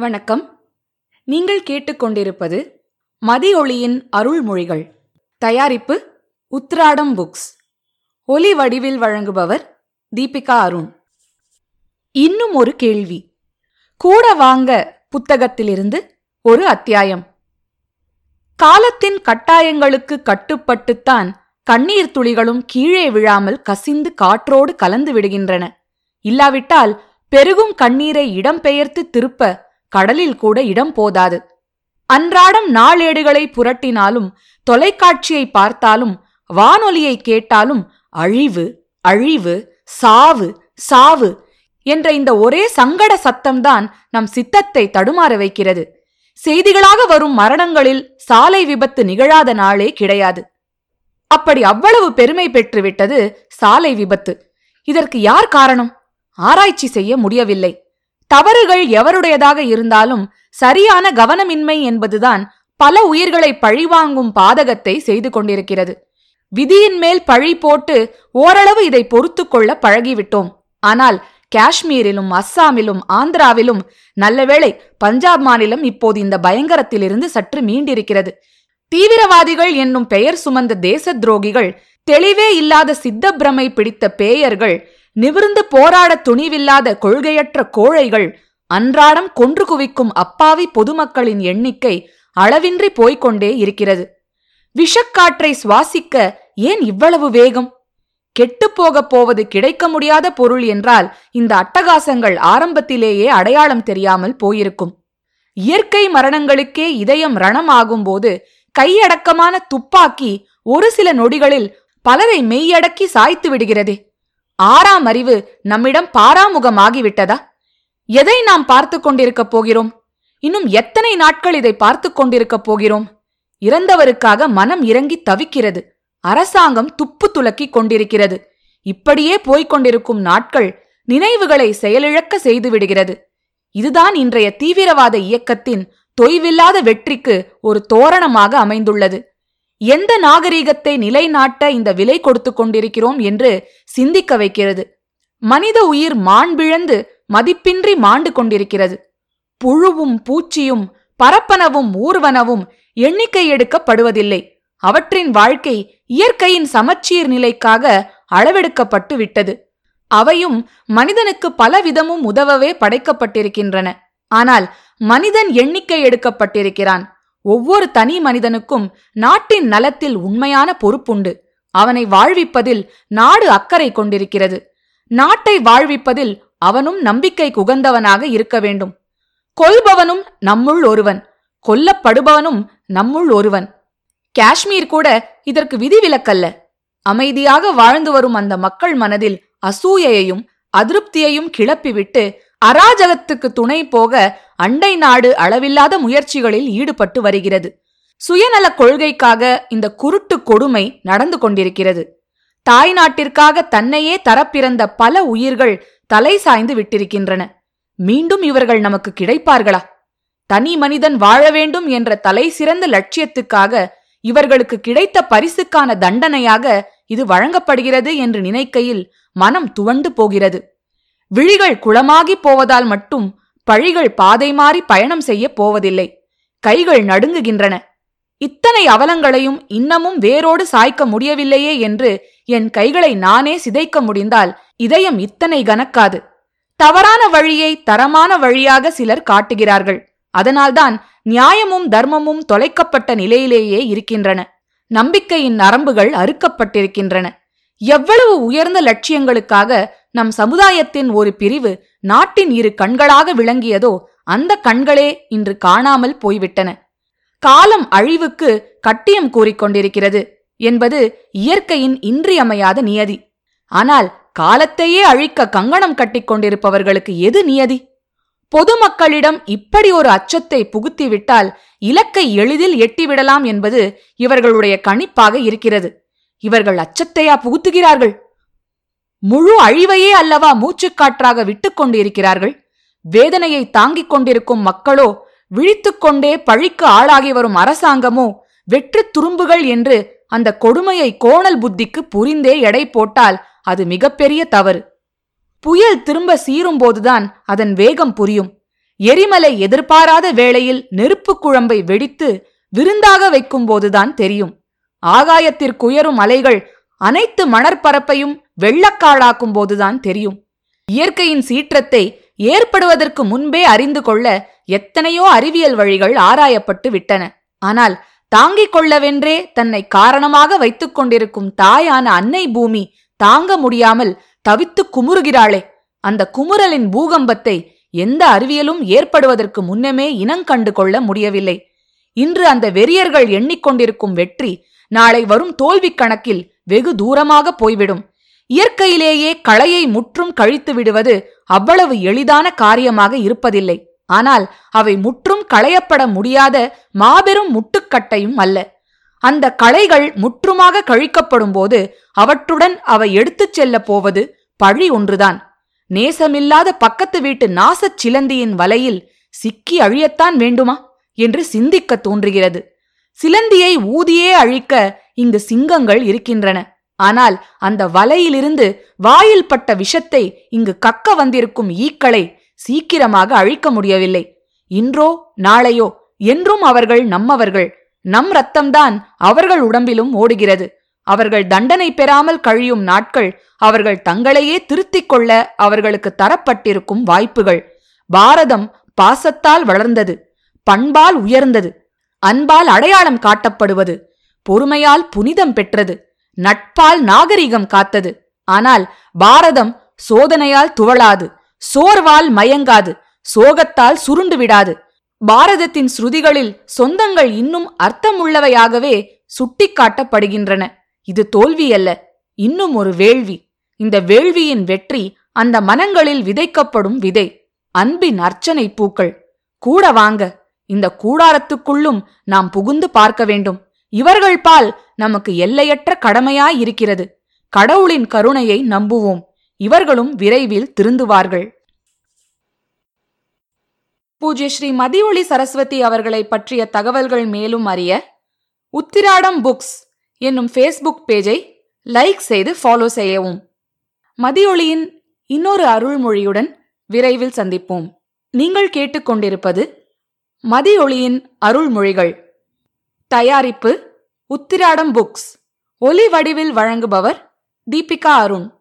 வணக்கம். நீங்கள் கேட்டுக்கொண்டிருப்பது மதியொளியின் அருள்மொழிகள். தயாரிப்பு உத்ராடம் புக்ஸ். ஒலி வடிவில் வழங்குபவர் தீபிகா அருண். இன்னும் ஒரு கேள்வி. கூட வாங்க புத்தகத்திலிருந்து ஒரு அத்தியாயம். காலத்தின் கட்டாயங்களுக்கு கட்டுப்பட்டுத்தான் கண்ணீர் துளிகளும் கீழே விழாமல் கசிந்து காற்றோடு கலந்து விடுகின்றன. இல்லாவிட்டால் பெருகும் கண்ணீரை இடம்பெயர்த்து திருப்ப கடலில் கூட இடம் போதாது. அன்றாடம் நாளேடுகளை புரட்டினாலும் தொலைக்காட்சியை பார்த்தாலும் வானொலியை கேட்டாலும் அழிவு அழிவு சாவு சாவு என்ற இந்த ஒரே சங்கட சத்தம்தான் நம் சித்தத்தை தடுமாற வைக்கிறது. செய்திகளாக வரும் மரணங்களில் சாலை விபத்து நிகழாத நாளே கிடையாது. அப்படி அவ்வளவு பெருமை பெற்றுவிட்டது சாலை விபத்து. இதற்கு யார் காரணம்? ஆராய்ச்சி செய்ய முடியவில்லை. தவறுகள் எவருடையதாக இருந்தாலும் சரியான கவனமின்மை என்பதுதான் பல உயிர்களை பழிவாங்கும் பாதகத்தை செய்து கொண்டிருக்கிறது. விதியின் மேல் பழி போட்டு ஓரளவு இதை பொறுத்து கொள்ள பழகிவிட்டோம். ஆனால் காஷ்மீரிலும் அஸ்ஸாமிலும் ஆந்திராவிலும் நல்லவேளை பஞ்சாப் மாநிலம் இப்போது இந்த பயங்கரத்திலிருந்து சற்று மீண்டிருக்கிறது. தீவிரவாதிகள் என்னும் பெயர் சுமந்த தேச துரோகிகள் தெளிவே இல்லாத சித்த பிரமை பிடித்த பேயர்கள் நிவிர்ந்து போராட துணிவில்லாத கொள்கையற்ற கோழைகள் அன்றாடம் கொன்று குவிக்கும் அப்பாவி பொதுமக்களின் எண்ணிக்கை அளவின்றி போய்கொண்டே இருக்கிறது. விஷக்காற்றை சுவாசிக்க ஏன் இவ்வளவு வேகம்? கெட்டுப்போகப் போவது கிடைக்க முடியாத பொருள் என்றால் இந்த அட்டகாசங்கள் ஆரம்பத்திலேயே அடையாளம் தெரியாமல் போயிருக்கும். இயற்கை மரணங்களுக்கே இதயம் ரணமாகும்போது கையடக்கமான துப்பாக்கி ஒரு சில நொடிகளில் பலரை மெய்யடக்கி சாய்த்து விடுகிறதே. ஆறாம் அறிவு நம்மிடம் பாராமுகமாகிவிட்டதா எதை நாம் பார்த்து கொண்டிருக்கப் போகிறோம்? இன்னும் எத்தனை நாட்கள் இதை பார்த்து கொண்டிருக்கப் போகிறோம்? இறந்தவருக்காக மனம் இறங்கி தவிக்கிறது. அரசாங்கம் துப்பு துலக்கிக் கொண்டிருக்கிறது. இப்படியே போய்க் கொண்டிருக்கும் நாட்கள் நினைவுகளை செயலிழக்க செய்துவிடுகிறது இதுதான் இன்றைய தீவிரவாத இயக்கத்தின் தொய்வில்லாத வெற்றிக்கு ஒரு தோரணமாக அமைந்துள்ளது. எந்த நாகரீகத்தை நிலைநாட்ட இந்த விலை கொடுத்து கொண்டிருக்கிறோம் என்று சிந்திக்க வைக்கிறது. மனித உயிர் மாண்பிழந்து மதிப்பின்றி மாண்டு கொண்டிருக்கிறது. புழுவும் பூச்சியும் பரப்பனவும் ஊர்வனவும் எண்ணிக்கை எடுக்கப்படுவதில்லை. அவற்றின் வாழ்க்கை இயற்கையின் சமச்சீர் நிலைக்காக அளவெடுக்கப்பட்டு விட்டது. அவையும் மனிதனுக்கு பலவிதமும் உதவவே படைக்கப்பட்டிருக்கின்றன. ஆனால் மனிதன் எண்ணிக்கை எடுக்கப்பட்டிருக்கிறான். ஒவ்வொரு தனி மனிதனுக்கும் நாட்டின் நலத்தில் உண்மையான பொறுப்புண்டு. அவனை வாழ்விப்பதில் நாடு அக்கறை கொண்டிருக்கிறது. நாட்டை வாழ்விப்பதில் அவனும் நம்பிக்கை குகந்தவனாக இருக்க வேண்டும். கொல்பவனும் நம்முள் ஒருவன். கொல்லப்படுபவனும் நம்முள் ஒருவன். காஷ்மீர் கூட இதற்கு விதிவிலக்கல்ல. அமைதியாக வாழ்ந்து வரும் அந்த மக்கள் மனதில் அசூயையையும் அதிருப்தியையும் கிளப்பிவிட்டு அராஜகத்துக்கு துணை போக அண்டை நாடு அளவில்லாத முயற்சிகளில் ஈடுபட்டு வருகிறது. சுயநலக் கொள்கைக்காக இந்த குருட்டு கொடுமை நடந்து கொண்டிருக்கிறது. தாய் நாட்டிற்காக தன்னையே தரப்பிறந்த பல உயிர்கள் தலை சாய்ந்து விட்டிருக்கின்றன. மீண்டும் இவர்கள் நமக்கு கிடைப்பார்களா? தனி மனிதன் வாழ வேண்டும் என்ற தலை சிறந்த லட்சியத்துக்காக இவர்களுக்கு கிடைத்த பரிசுக்கான தண்டனையாக இது வழங்கப்படுகிறது என்று நினைக்கையில் மனம் துவண்டு போகிறது. விழிகள் குளமாகி போவதால் மட்டும் பழிகள் பாதை மாறி பயணம் செய்ய போவதில்லை. கைகள் நடுங்குகின்றன. இத்தனை அவலங்களையும் இன்னமும் வேரோடு சாய்க்க முடியவில்லையே என்று என் கைகளை நானே சிதைக்க முடிந்தால் இதயம் இத்தனை கனக்காது. தவறான வழியை தரமான வழியாக சிலர் காட்டுகிறார்கள். அதனால்தான் நியாயமும் தர்மமும் தொலைக்கப்பட்ட நிலையிலேயே இருக்கின்றன. நம்பிக்கையின் நரம்புகள் அறுக்கப்பட்டிருக்கின்றன. எவ்வளவு உயர்ந்த லட்சியங்களுக்காக நம் சமுதாயத்தின் ஒரு பிரிவு நாட்டின் இரு கண்களாக விளங்கியதோ அந்த கண்களே இன்று காணாமல் போய்விட்டன. காலம் அழிவுக்கு கட்டியம் கூறிக்கொண்டிருக்கிறது என்பது இயற்கையின் இன்றியமையாத நியதி. ஆனால் காலத்தையே அழிக்க கங்கணம் கட்டிக்கொண்டிருப்பவர்களுக்கு எது நியதி? பொதுமக்களிடம் இப்படி ஒரு அச்சத்தை புகுத்திவிட்டால் இலக்கை எளிதில் எட்டிவிடலாம் என்பது இவர்களுடைய கணிப்பாக இருக்கிறது. இவர்கள் அச்சத்தையா புகுத்துகிறார்கள்? முழு அழிவையே அல்லவா மூச்சுக்காற்றாக விட்டுக்கொண்டிருக்கிறார்கள்? வேதனையை தாங்கிக் கொண்டிருக்கும் மக்களோ விழித்துக்கொண்டே பழிக்கு ஆளாகி வரும் அரசாங்கமோ வெற்று துரும்புகள் என்று அந்த கொடுமையை கோணல் புத்திக்கு புரிந்தே எடை போட்டால் அது மிகப்பெரிய தவறு. புயல் திரும்ப சீரும்போதுதான் அதன் வேகம் புரியும். எரிமலை எதிர்பாராத வேளையில் நெருப்பு குழம்பை வெடித்து விருந்தாக வைக்கும்போதுதான் தெரியும். ஆகாயத்திற்குயரும் அலைகள் அனைத்து மணற்பரப்பையும் வெள்ளக்காடாக்கும் போதுதான் தெரியும். இயற்கையின் சீற்றத்தை ஏற்படுவதற்கு முன்பே அறிந்து கொள்ள எத்தனையோ அறிவியல் வழிகள் ஆராயப்பட்டு விட்டன. ஆனால் தாங்கிக் கொள்ளவென்றே தன்னை காரணமாக வைத்துக் கொண்டிருக்கும் தாயான அன்னை பூமி தாங்க முடியாமல் தவித்து குமுறுகிறாளே. அந்த குமுறலின் பூகம்பத்தை எந்த அறிவியலும் ஏற்படுவதற்கு முன்னமே இனங்கண்டு கொள்ள முடியவில்லை. இன்று அந்த வெறியர்கள் எண்ணிக்கொண்டிருக்கும் வெற்றி நாளை வரும் தோல்விக் கணக்கில் வெகு தூரமாக போய்விடும். இயற்கையிலேயே களையை முற்றும் கழித்து விடுவது அவ்வளவு எளிதான காரியமாக இருப்பதில்லை. ஆனால் அவை முற்றும் களையப்பட முடியாத மாபெரும் முட்டுக்கட்டையும் அல்ல. அந்த களைகள் முற்றுமாக கழிக்கப்படும் போது அவற்றுடன் அவை எடுத்துச் செல்லப் போவது பழி ஒன்றுதான். நேசமில்லாத பக்கத்து வீட்டு நாசச் சிலந்தியின் வலையில் சிக்கி அழியத்தான் வேண்டுமா? என்று சிந்திக்க தோன்றுகிறது. சிலந்தியை ஊதியே அழிக்க இங்கு சிங்கங்கள் இருக்கின்றன. ஆனால் அந்த வலையிலிருந்து வாயில் பட்ட விஷத்தை இங்கு கக்க வந்திருக்கும் ஈக்களை சீக்கிரமாக அழிக்க முடியவில்லை. இன்றோ நாளையோ என்றும் அவர்கள் நம்மவர்கள். நம் ரத்தம்தான் அவர்கள் உடம்பிலும் ஓடுகிறது. அவர்கள் தண்டனை பெறாமல் கழியும் நாட்கள் அவர்கள் தங்களையே திருத்திக் கொள்ள அவர்களுக்கு தரப்பட்டிருக்கும் வாய்ப்புகள். பாரதம் பாசத்தால் வளர்ந்தது பண்பால் உயர்ந்தது அன்பால் அடையாளம் காட்டப்படுவது பொறுமையால் புனிதம் பெற்றது. நட்பால் நாகரிகம் காத்தது. ஆனால் பாரதம் சோதனையால் துவளாது. சோர்வால் மயங்காது. சோகத்தால் சுருண்டு விடாது. பாரதத்தின் ஸ்ருதிகளில் சொந்தங்கள் இன்னும் அர்த்தமுள்ளவையாகவே சுட்டிக்காட்டப்படுகின்றன. இது தோல்வி அல்ல இன்னும் ஒரு வேள்வி. இந்த வேள்வியின் வெற்றி அந்த மனங்களில் விதைக்கப்படும் விதை. அன்பின் அர்ச்சனை பூக்கள். கூட வாங்க. இந்த கூடாரத்துக்குள்ளும் நாம் புகுந்து பார்க்க வேண்டும். இவர்கள் பால் நமக்கு எல்லையற்ற கடமையாயிருக்கிறது. கடவுளின் கருணையை நம்புவோம். இவர்களும் விரைவில் திருந்துவார்கள். பூஜ்ய ஸ்ரீ மதியொளி சரஸ்வதி அவர்களை பற்றிய தகவல்கள் மேலும் அறிய உத்திராடம் புக்ஸ் என்னும் ஃபேஸ்புக் பேஜை லைக் செய்து ஃபாலோ செய்யவும். மதியொளியின் இன்னொரு அருள்மொழியுடன் விரைவில் சந்திப்போம். நீங்கள் கேட்டுக்கொண்டிருப்பது மதியொளியின் அருள்மொழிகள். தயாரிப்பு உத்திராடம் புக்ஸ். ஒலி வடிவில் வழங்குபவர் தீபிகா அருண்.